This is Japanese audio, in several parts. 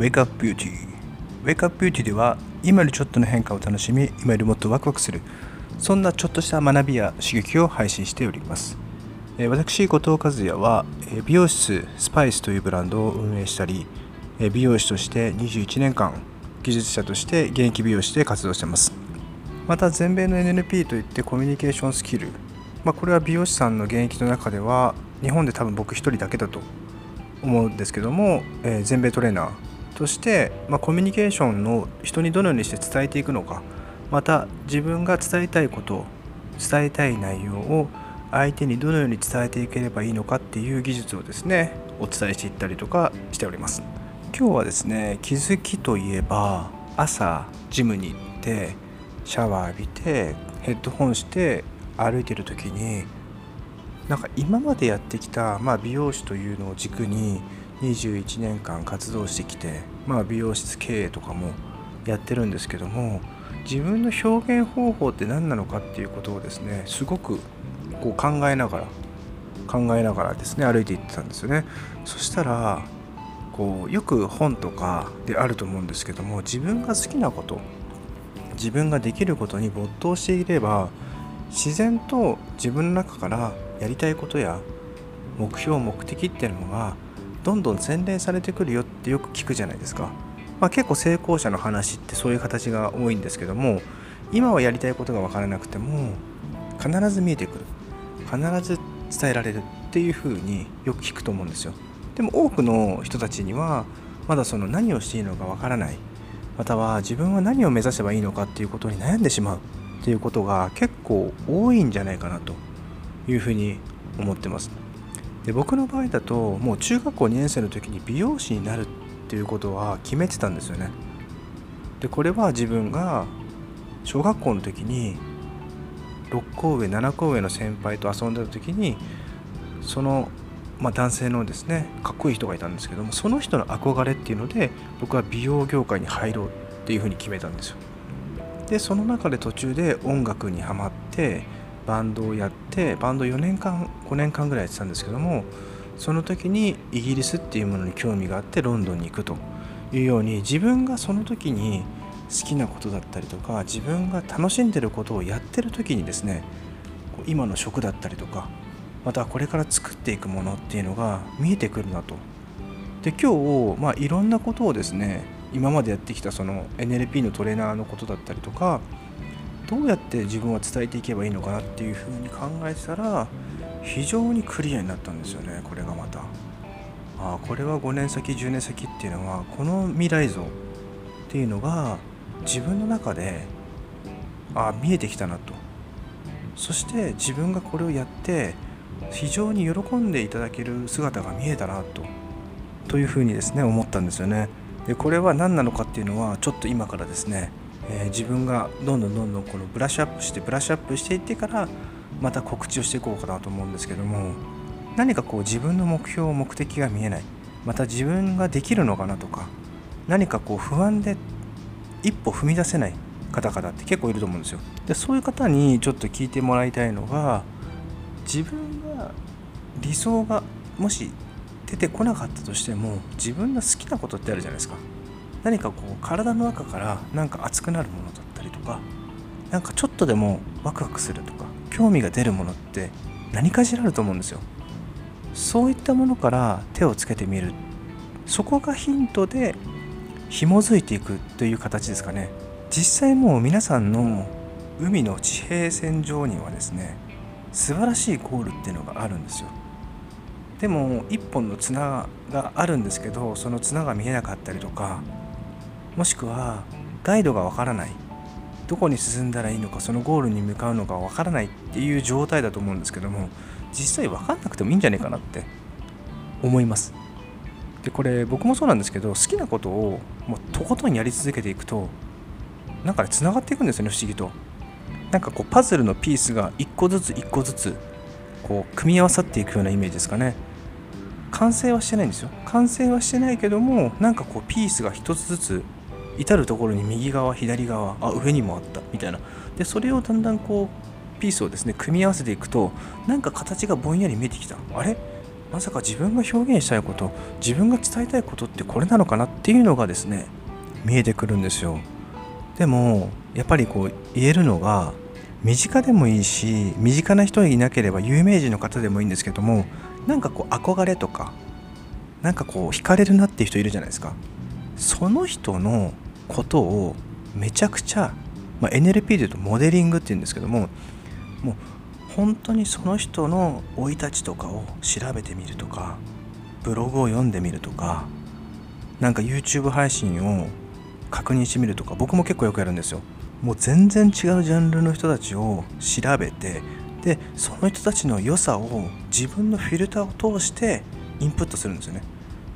Wake Up Beauty Wake Up Beauty では今よりちょっとの変化を楽しみ今よりもっとワクワクするそんなちょっとした学びや刺激を配信しております。私後藤和也は美容室スパイスというブランドを運営したり美容師として21年間技術者として現役美容師で活動してます。また全米の NLP といってコミュニケーションスキル、まあ、これは美容師さんの現役の中では日本で多分僕一人だけだと思うんですけども、え全米トレーナーとして、まあ、コミュニケーションを人にどのようにして伝えていくのかまた自分が伝えたいこと伝えたい内容を相手にどのように伝えていければいいのかっていう技術をですねお伝えしていったりとかしております。今日はですね気づきといえば朝ジムに行ってシャワー浴びてヘッドホンして歩いてる時になんか今までやってきた、まあ、美容師というのを軸に21年間活動してきて、まあ、美容室経営とかもやってるんですけども自分の表現方法って何なのかっていうことをですねすごくこう考えながら考えながらですね歩いていってたんですよね。そしたらこうよく本とかであると思うんですけども自分が好きなこと自分ができることに没頭していれば自然と自分の中からやりたいことや目標目的っていうのがどんどん洗練されてくるよってよく聞くじゃないですか、まあ、結構成功者の話ってそういう形が多いんですけども今はやりたいことが分からなくても必ず見えてくる。必ず伝えられるっていうふうによく聞くと思うんですよ。でも多くの人たちにはまだその何をしていいのか分からない。または自分は何を目指せばいいのかっていうことに悩んでしまう。っていうことが結構多いんじゃないかなというふうに思ってます。で僕の場合だともう中学校2年生の時に美容師になるっていうことは決めてたんですよね。でこれは自分が小学校の時に6校上7校上の先輩と遊んでた時にその、まあ、男性のですねかっこいい人がいたんですけどもその人の憧れっていうので僕は美容業界に入ろうっていうふうに決めたんですよ。でその中で途中で音楽にはまってバンドをやってバンド4年間5年間ぐらいやってたんですけどもその時にイギリスっていうものに興味があってロンドンに行くというように自分がその時に好きなことだったりとか自分が楽しんでることをやってる時にですね今の職だったりとかまたこれから作っていくものっていうのが見えてくるなと。で今日、まあ、いろんなことをですね今までやってきたその NLP のトレーナーのことだったりとかどうやって自分は伝えていけばいいのかなっていうふうに考えてたら非常にクリアになったんですよねこれがまた。あこれは5年先10年先っていうのはこの未来像っていうのが自分の中でああ見えてきたなと。そして自分がこれをやって非常に喜んでいただける姿が見えたなと。というふうにですね思ったんですよね。でこれは何なのかっていうのはちょっと今からですね、えー自分がどんどんどんどんこのブラッシュアップしてブラッシュアップしていってからまた告知をしていこうかなと思うんですけども何かこう自分の目標目的が見えない。また自分ができるのかなとか何かこう不安で一歩踏み出せない方々って結構いると思うんですよ。でそういう方にちょっと聞いてもらいたいのが自分が理想がもし出てこなかったとしても自分の好きなことってあるじゃないですか。何かこう体の中からなんか熱くなるものだったりとかなんかちょっとでもワクワクするとか興味が出るものって何かしらあると思うんですよ。そういったものから手をつけてみる。そこがヒントで紐づいていくという形ですかね。実際もう皆さんの海の地平線上にはですね素晴らしいゴールっていうのがあるんですよ。でも一本の綱があるんですけどその綱が見えなかったりとかもしくはガイドがわからない。どこに進んだらいいのかそのゴールに向かうのかわからないっていう状態だと思うんですけども実際分かんなくてもいいんじゃないかなって思います。でこれ僕もそうなんですけど好きなことをもうとことんやり続けていくとなんかねつながっていくんですよね不思議と。なんかこうパズルのピースが一個ずつ一個ずつこう組み合わさっていくようなイメージですかね。完成はしてないんですよ。完成はしてないけどもなんかこうピースが一つずつ至る所に右側左側あ上にもあったみたいな。でそれをだんだんこうピースをですね組み合わせていくとなんか形がぼんやり見えてきた。あれ？まさか自分が表現したいこと自分が伝えたいことってこれなのかなっていうのがですね見えてくるんですよ。でもやっぱりこう言えるのが身近でもいいし身近な人にいなければ有名人の方でもいいんですけどもなんかこう憧れとかなんかこう惹かれるなっていう人いるじゃないですか。その人のことをめちゃくちゃ、まあ、NLP で言うとモデリングっていうんですけどももう本当にその人の生い立ちとかを調べてみるとかブログを読んでみるとかなんか YouTube 配信を確認してみるとか僕も結構よくやるんですよ。もう全然違うジャンルの人たちを調べてでその人たちの良さを自分のフィルターを通してインプットするんですよね。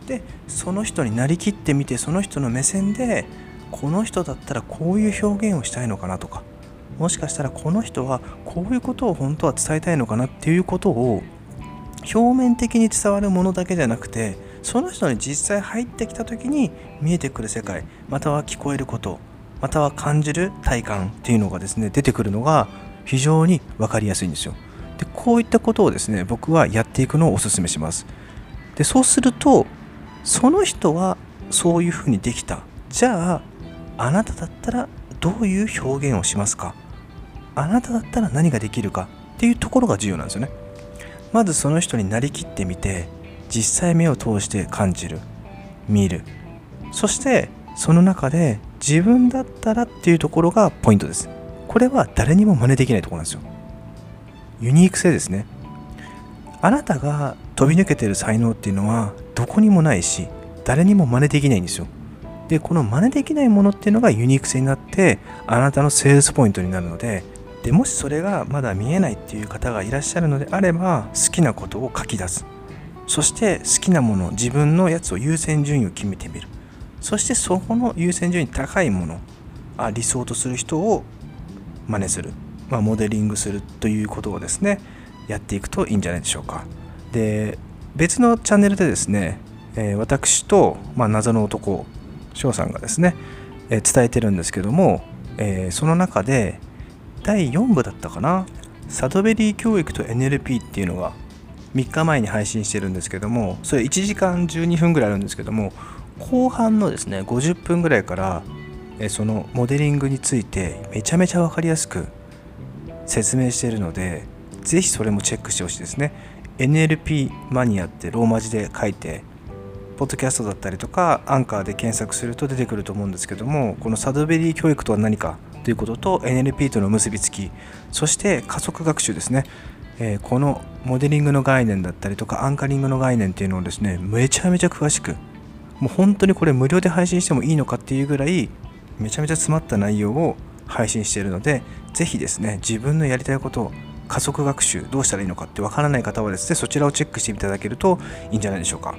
でその人になりきってみてその人の目線でこの人だったらこういう表現をしたいのかなとかもしかしたらこの人はこういうことを本当は伝えたいのかなっていうことを表面的に伝わるものだけじゃなくてその人に実際入ってきた時に見えてくる世界または聞こえることまたは感じる体感っていうのがですね出てくるのが非常に分かりやすいんですよ。でこういったことをですね僕はやっていくのをお勧めします。でそうするとその人はそういうふうにできた。じゃああなただったらどういう表現をしますか？あなただったら何ができるか？っていうところが重要なんですよね。まずその人になりきってみて実際目を通して感じる見る。そしてその中で自分だったらっていうところがポイントです。これは誰にも真似できないところなんですよ。ユニーク性ですね。あなたが飛び抜けてる才能っていうのはどこにもないし誰にも真似できないんですよ。でこの真似できないものっていうのがユニーク性になってあなたのセールスポイントになるのででもしそれがまだ見えないっていう方がいらっしゃるのであれば好きなことを書き出す。そして好きなもの自分のやつを優先順位を決めてみる。そしてそこの優先順位高いものあ理想とする人を真似する、まあ、モデリングするということをですねやっていくといいんじゃないでしょうか。で別のチャンネルでですね、えー、私と、まあ、謎の男翔さんがですね、えー、伝えてるんですけども、えー、その中で第4部だったかなサドベリー教育と NLP っていうのが3日前に配信してるんですけどもそれ1時間12分ぐらいあるんですけども後半のですね50分ぐらいからそのモデリングについてめちゃめちゃ分かりやすく説明しているのでぜひそれもチェックしてほしいですね。NLP マニアってローマ字で書いてポッドキャストだったりとかアンカーで検索すると出てくると思うんですけどもこのサドベリー教育とは何かということと NLP との結びつきそして加速学習ですね、えー、このモデリングの概念だったりとかアンカリングの概念っていうのをですねめちゃめちゃ詳しくもう本当にこれ無料で配信してもいいのかっていうぐらいめちゃめちゃ詰まった内容を配信しているのでぜひですね自分のやりたいことを加速学習どうしたらいいのかってわからない方はですねそちらをチェックしていただけるといいんじゃないでしょうか。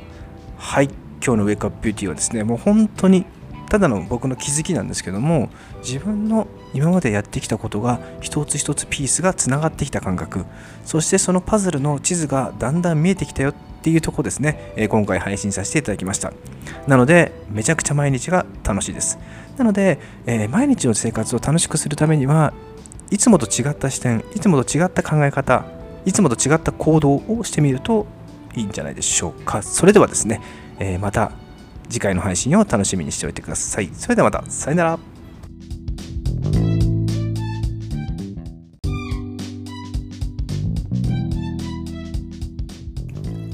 はい。今日のウェイクアップビューティーはですねもう本当にただの僕の気づきなんですけども自分の今までやってきたことが一つ一つピースがつながってきた感覚そしてそのパズルの地図がだんだん見えてきたよっていうとこですね、え今回配信させていただきました。なのでめちゃくちゃ毎日が楽しいです。なので、えー、毎日の生活を楽しくするためにはいつもと違った視点いつもと違った考え方いつもと違った行動をしてみるといいんじゃないでしょうかそれではですね、えー、また次回の配信を楽しみにしておいてください。それではまた、さよなら。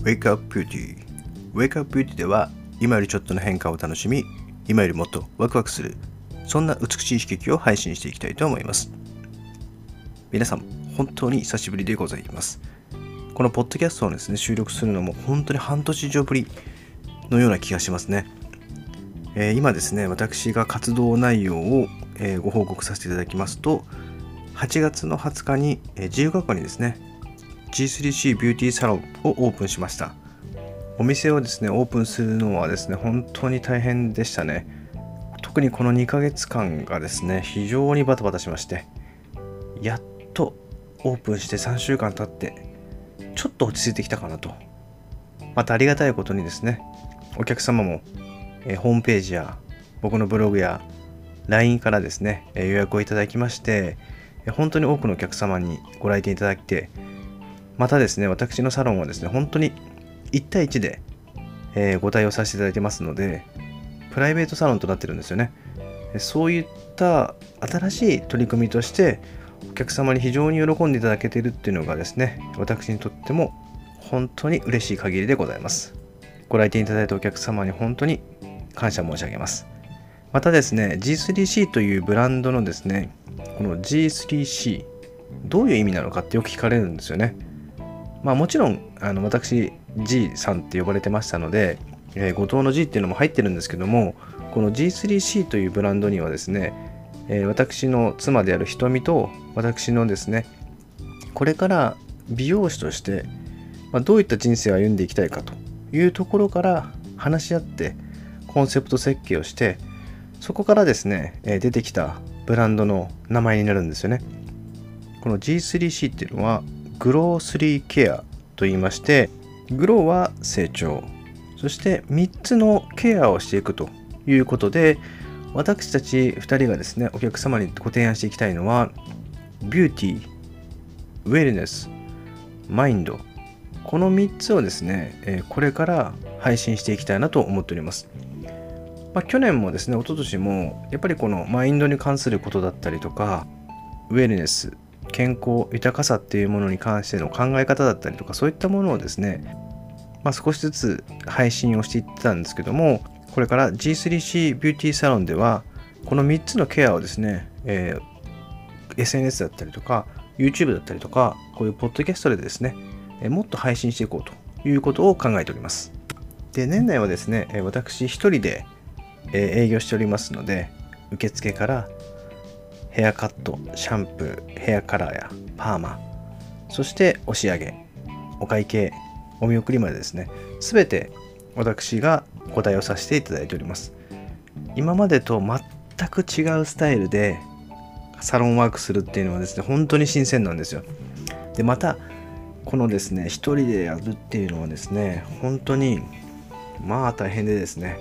Wake Up Beauty Wake Up Beauty では今よりちょっとの変化を楽しみ今よりもっとワクワクするそんな美しい刺激を配信していきたいと思います皆さん本当に久しぶりでございますこのポッドキャストをですね収録するのも本当に半年以上ぶりのような気がしますね。えー、今ですね、私が活動内容を、えー、ご報告させていただきますと、8月の20日に、えー、自由学校にですね、G3C ビューティーサロンをオープンしました。お店をですね、オープンするのはですね、本当に大変でしたね。特にこの2ヶ月間がですね、非常にバタバタしまして、やっとオープンして3週間経って、ちょっと落ち着いてきたかなと。またありがたいことにですね、お客様も、え、ホームページや僕のブログや LINE からですね、え、予約をいただきまして、え本当に多くのお客様にご来店いただいて、またですね、私のサロンはですね、本当に1対1で、え、ご対応させていただいてますのでプライベートサロンとなってるんですよねそういった新しい取り組みとしてお客様に非常に喜んでいただけているっていうのがですね私にとっても本当に嬉しい限りでございます。ご来店いただいたお客様に本当に感謝申し上げます。またですね G3C というブランドのですねこの G3C どういう意味なのかってよく聞かれるんですよね。まあもちろんあの私 G さんって呼ばれてましたので、えー、後藤の G っていうのも入ってるんですけどもこの G3C というブランドにはですね、え、私の妻である瞳と私のですねこれから美容師として、ま、どういった人生を歩んでいきたいかというところから話し合ってコンセプト設計をしてそこからですね、え、出てきたブランドの名前になるんですよね。この G3C っていうのはグロースリーケアと言いましてグローは成長。そして3つのケアをしていくということで私たち2人がですねお客様にご提案していきたいのはビューティーウェルネスマインドこの3つをですねこれから配信していきたいなと思っております、まあ、去年もですね一昨年もやっぱりこのマインドに関することだったりとかウェルネス健康豊かさっていうものに関しての考え方だったりとかそういったものをですね、まあ、少しずつ配信をしていってたんですけどもこれから G3C ビューティーサロンではこの3つのケアをですね、えー、SNS だったりとか YouTube だったりとかこういうポッドキャストでですね、えもっと配信していこうということを考えております。で年内はですね私一人で営業しておりますので受付からヘアカットシャンプーヘアカラーやパーマそして押し上げお会計お見送りまでですね全て私がお答えをさせていただいております。今までと全く違うスタイルでサロンワークするっていうのはですね本当に新鮮なんですよ。でまたこのですね一人でやるっていうのはですね本当にまあ大変でですね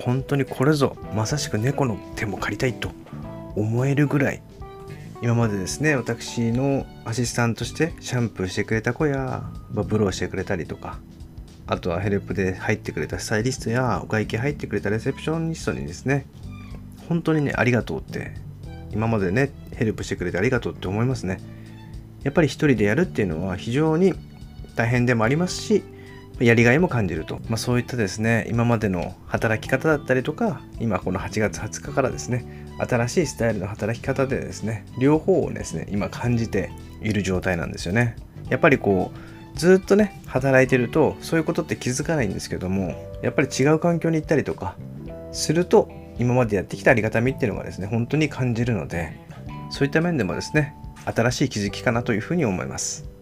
本当にこれぞまさしく猫の手も借りたいと思えるぐらい今までですね私のアシスタントとしてシャンプーしてくれた子やブローしてくれたりとかあとはヘルプで入ってくれたスタイリストやお会計入ってくれたレセプショニストにですね本当にねありがとうって今までねヘルプしてくれてありがとうって思いますね。やっぱり一人でやるっていうのは非常に大変でもありますしやりがいも感じると、まあ、そういったですね今までの働き方だったりとか今この8月20日からですね新しいスタイルの働き方でですね両方をですね今感じている状態なんですよね。やっぱりこうずっとね働いてるとそういうことって気づかないんですけどもやっぱり違う環境に行ったりとかすると今までやってきたありがたみっていうのがですね本当に感じるのでそういった面でもですね新しい気づきかなというふうに思います。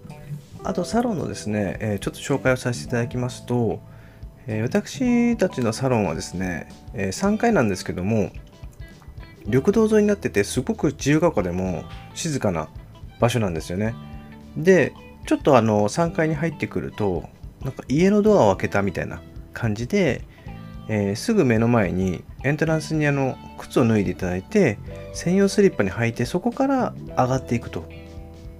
あとサロンのですね、えちょっと紹介をさせていただきますと、え私たちのサロンはですね、え3階なんですけども緑道沿いになっててすごく自由が丘でも静かな場所なんですよね。でちょっとあの3階に入ってくるとなんか家のドアを開けたみたいな感じで、えー、すぐ目の前にエントランスにあの靴を脱いでいただいて専用スリッパに履いてそこから上がっていくと。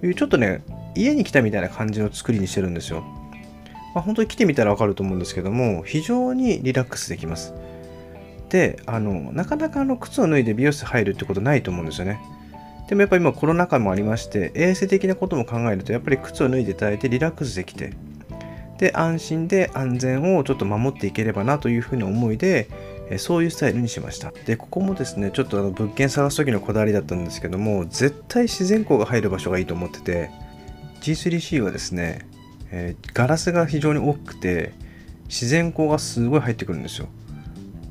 いうちょっとね家に来たみたいな感じの作りにしてるんですよ、まあ、本当に来てみたらわかると思うんですけども非常にリラックスできます。であのなかなかあの靴を脱いで美容室入るってことないと思うんですよね。でもやっぱり今コロナ禍もありまして衛生的なことも考えるとやっぱり靴を脱いでいただいてリラックスできてで安心で安全をちょっと守っていければなというふうな思いでそういうスタイルにしました。でここもですねちょっとあの物件探す時のこだわりだったんですけども絶対自然光が入る場所がいいと思ってて G3C はですね、えー、ガラスが非常に大きくて自然光がすごい入ってくるんですよ。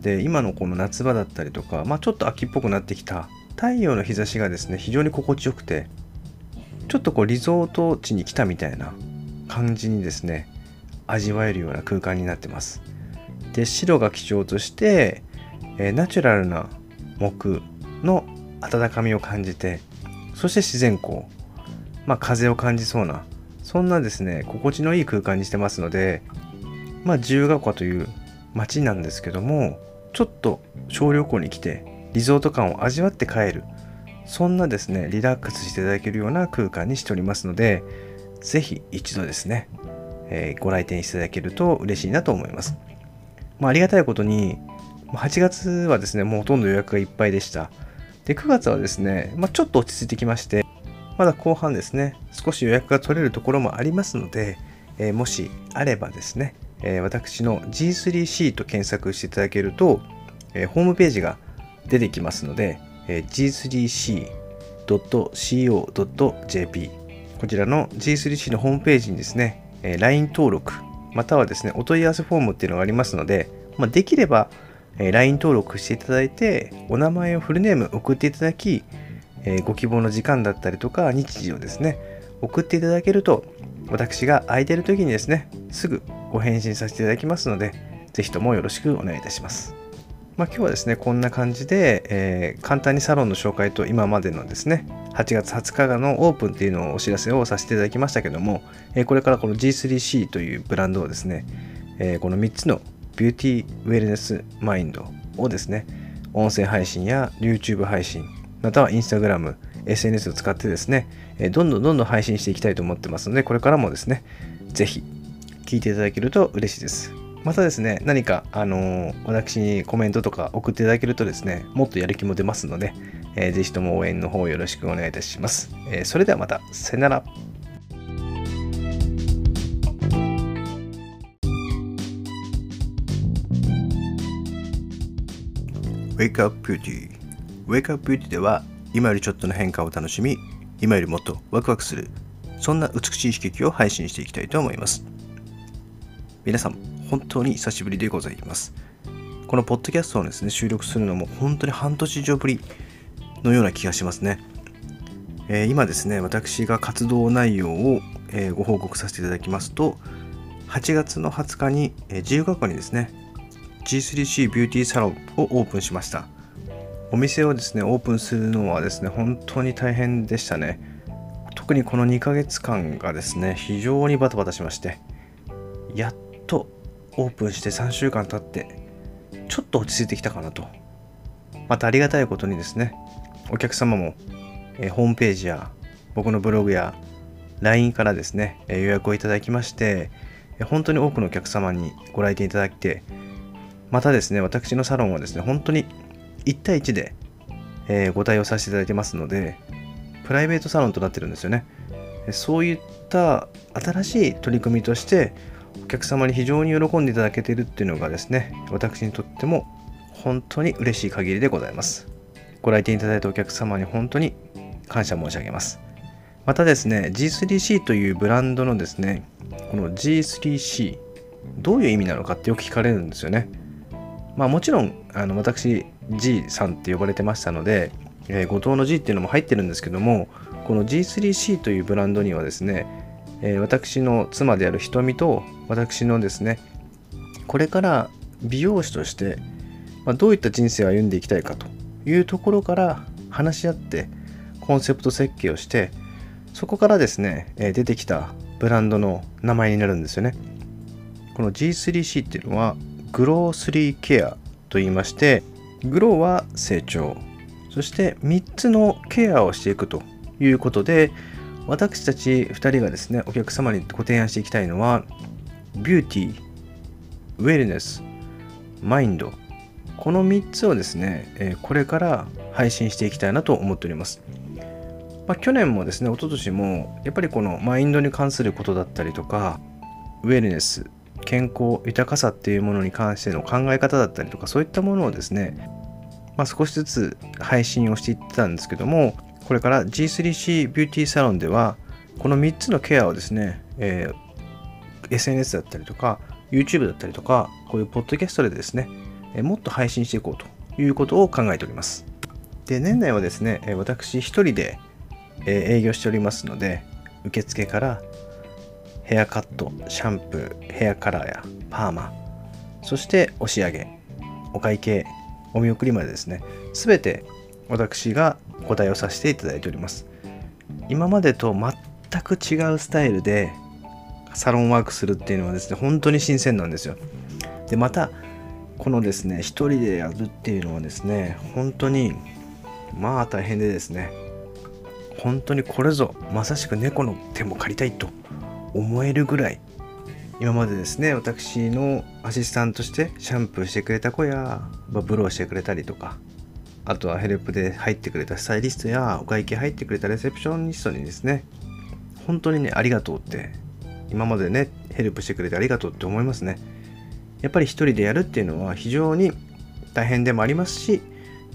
で今のこの夏場だったりとか、まあ、ちょっと秋っぽくなってきた太陽の日差しがですね非常に心地よくてちょっとこうリゾート地に来たみたいな感じにですね味わえるような空間になってます。で白が基調として、え、ナチュラルな木の温かみを感じてそして自然光まあ風を感じそうなそんなですね心地のいい空間にしてますのでまあ自由が丘という街なんですけどもちょっと小旅行に来てリゾート感を味わって帰るそんなですねリラックスしていただけるような空間にしておりますので是非一度ですねえー、ご来店していただけると嬉しいなと思います。まあ、ありがたいことに、8月はですね、もうほとんど予約がいっぱいでした。で、9月はですね、まあ、ちょっと落ち着いてきまして、まだ後半ですね、少し予約が取れるところもありますので、えー、もしあればですね、えー、私の G3C と検索していただけると、えー、ホームページが出てきますので、え G3C.co.jp こちらの G3C のホームページにですね、え LINE 登録またはですね、お問い合わせフォームっていうのがありますので、まあ、できれば、え LINE 登録していただいて、お名前をフルネーム送っていただき、えご希望の時間だったりとか、日時をですね、送っていただけると、私が空いてる時にですね、すぐご返信させていただきますので、ぜひともよろしくお願いいたします。まあ、今日はですね、こんな感じで、えー、簡単にサロンの紹介と今までのですね、8月20日のオープンっていうのをお知らせをさせていただきましたけども、えー、これからこの G3C というブランドをですね、えー、この3つのビューティーウェルネスマインドをですね、音声配信や YouTube 配信、または Instagram、SNS を使ってですね、どんどんどんどん配信していきたいと思ってますので、これからもですね、ぜひ聞いていただけると嬉しいです。またですね、何か、あの、私にコメントとか送っていただけるとですね、もっとやる気も出ますので、えー、ぜひとも応援の方よろしくお願いいたします。えー、それではまた、さよなら。Wake Up Beauty Wake Up Beauty では今よりちょっとの変化を楽しみ今よりもっとワクワクするそんな美しい刺激を配信していきたいと思います皆さん本当に久しぶりでございます。このポッドキャストをですね、収録するのも本当に半年以上ぶりのような気がしますね。えー、今ですね、私が活動内容を、えー、ご報告させていただきますと、8月の20日に、えー、自由学校にですね、G3C ビューティーサロンをオープンしました。お店をですね、オープンするのはですね、本当に大変でしたね。特にこの2ヶ月間がですね、非常にバタバタしまして、やっとオープンして3週間経ってちょっと落ち着いてきたかなと。またありがたいことにですねお客様も、え、ホームページや僕のブログや LINE からですね、え、予約をいただきまして、え、本当に多くのお客様にご来店いただいてまたですね私のサロンはですね本当に1対1で、えご対応させていただいてますのでプライベートサロンとなってるんですよね。そういった新しい取り組みとしてお客様に非常に喜んでいただけているっていうのがですね、私にとっても本当に嬉しい限りでございます。ご来店いただいたお客様に本当に感謝申し上げます。またですね、G3C というブランドのですね、この G3C、どういう意味なのかってよく聞かれるんですよね。まあもちろん、あの私、G さんって呼ばれてましたので、えー、後藤の G っていうのも入ってるんですけども、この G3C というブランドにはですね、え、私の妻である瞳と私のですねこれから美容師として、ま、どういった人生を歩んでいきたいかというところから話し合ってコンセプト設計をしてそこからですね、え、出てきたブランドの名前になるんですよね。この G3C っていうのはグロースリーケアと言いましてグローは成長。そして3つのケアをしていくということで私たち2人がですね、お客様にご提案していきたいのは、ビューティー、ウェルネス、マインド、この3つをですね、これから配信していきたいなと思っております。まあ、去年もですね、一昨年も、やっぱりこのマインドに関することだったりとか、ウェルネス、健康、豊かさっていうものに関しての考え方だったりとか、そういったものをですね、まあ、少しずつ配信をしていってたんですけども、これから G3C ビューティーサロンではこの3つのケアをですね、えー、SNS だったりとか YouTube だったりとかこういうポッドキャストでですね、えもっと配信していこうということを考えております。で年内はですね私一人で営業しておりますので受付からヘアカットシャンプーヘアカラーやパーマそしてお仕上げお会計お見送りまでですね全て私がお答えをさせていただいております。今までと全く違うスタイルでサロンワークするっていうのはですね本当に新鮮なんですよ。でまたこのですね一人でやるっていうのはですね本当にまあ大変でですね本当にこれぞまさしく猫の手も借りたいと思えるぐらい今までですね私のアシスタントとしてシャンプーしてくれた子や、ま、ブローしてくれたりとかあとはヘルプで入ってくれたスタイリストやお会計入ってくれたレセプショニストにですね本当にねありがとうって今までねヘルプしてくれてありがとうって思いますね。やっぱり一人でやるっていうのは非常に大変でもありますし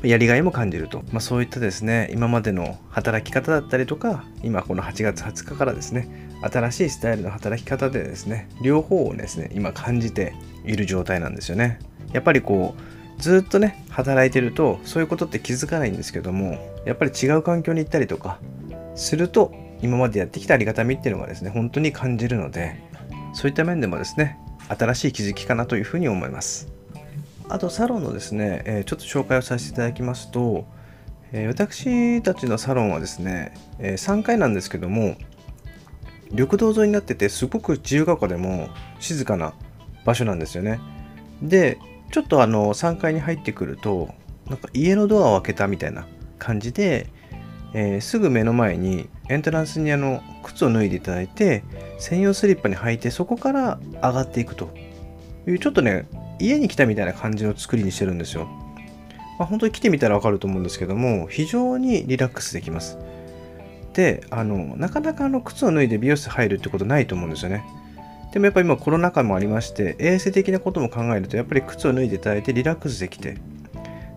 やりがいも感じると、まあ、そういったですね今までの働き方だったりとか今この8月20日からですね新しいスタイルの働き方でですね両方をですね今感じている状態なんですよね。やっぱりこうずっとね働いてるとそういうことって気づかないんですけどもやっぱり違う環境に行ったりとかすると今までやってきたありがたみっていうのがですね本当に感じるのでそういった面でもですね新しい気づきかなというふうに思います。あとサロンのですね、えちょっと紹介をさせていただきますと、え私たちのサロンはですね、え3階なんですけども緑道沿いになっててすごく自由が丘でも静かな場所なんですよね。でちょっとあの3階に入ってくるとなんか家のドアを開けたみたいな感じで、えー、すぐ目の前にエントランスにあの靴を脱いでいただいて専用スリッパに履いてそこから上がっていくというちょっとね家に来たみたいな感じの作りにしてるんですよ。まあ、本当に来てみたらわかると思うんですけども、非常にリラックスできます。で、あの、なかなかあの靴を脱いで美容室入るってことないと思うんですよね。でもやっぱり今コロナ禍もありまして、衛生的なことも考えると、やっぱり靴を脱いでいただいてリラックスできて、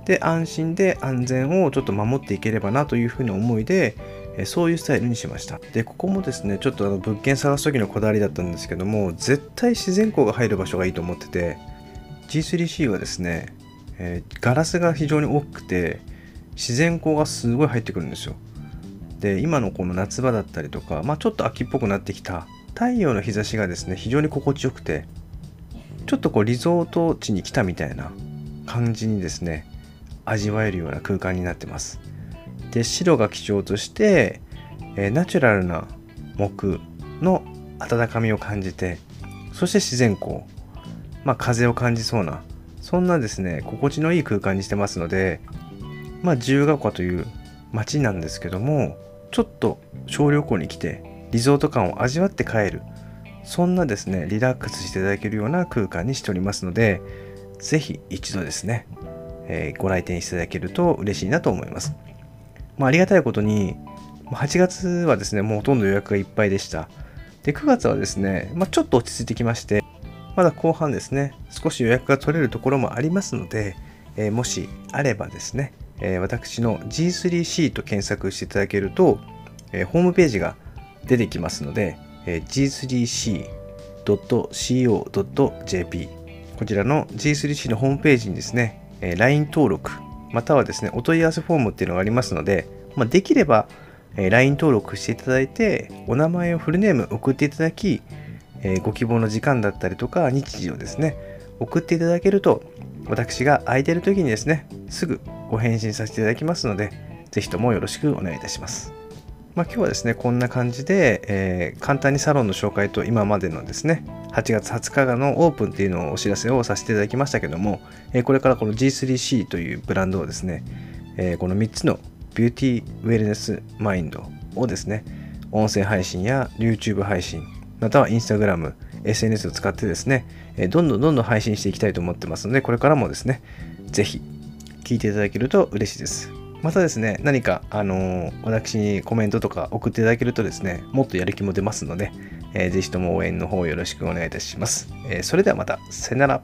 で、安心で安全をちょっと守っていければなというふうな思いで、そういうスタイルにしました。で、ここもですね、ちょっとあの物件探す時のこだわりだったんですけども、絶対自然光が入る場所がいいと思ってて、G3C はですね、えー、ガラスが非常に大きくて自然光がすごい入ってくるんですよで今のこの夏場だったりとか、まあ、ちょっと秋っぽくなってきた太陽の日差しがですね非常に心地よくてちょっとこうリゾート地に来たみたいな感じにですね味わえるような空間になってます。で白が基調として、え、ナチュラルな木の温かみを感じてそして自然光まあ、風を感じそうなそんなですね心地のいい空間にしてますのでまあ自由が丘という街なんですけどもちょっと小旅行に来てリゾート感を味わって帰る。そんなですねリラックスしていただけるような空間にしておりますので是非一度ですね、えー、ご来店していただけると嬉しいなと思います、まあ、ありがたいことに8月はですねもうほとんど予約がいっぱいでした。で9月はですね、まあ、ちょっと落ち着いてきましてまだ後半ですね、少し予約が取れるところもありますので、えー、もしあればですね、えー、私の G3C と検索していただけると、えー、ホームページが出てきますので、え g3c.co.jp こちらの G3C のホームページにですね、え LINE 登録またはですね、お問い合わせフォームっていうのがありますので、まあ、できれば、え LINE 登録していただいて、お名前をフルネーム送っていただき、えご希望の時間だったりとか日時をですね送っていただけると私が空いてる時にですねすぐご返信させていただきますので是非ともよろしくお願いいたします。まあ、今日はですねこんな感じで、えー、簡単にサロンの紹介と今までのですね8月20日のオープンっていうのをお知らせをさせていただきましたけども、えー、これからこの G3C というブランドをですね、えー、この3つのビューティーウェルネスマインドをですね音声配信や YouTube 配信または Instagram、SNS を使ってですね、どんどんどんどん配信していきたいと思ってますので、これからもですね、ぜひ聞いていただけると嬉しいです。またですね、何か、あのー、私にコメントとか送っていただけるとですね、もっとやる気も出ますので、えー、ぜひとも応援の方よろしくお願いいたします。えー、それではまた、さよなら。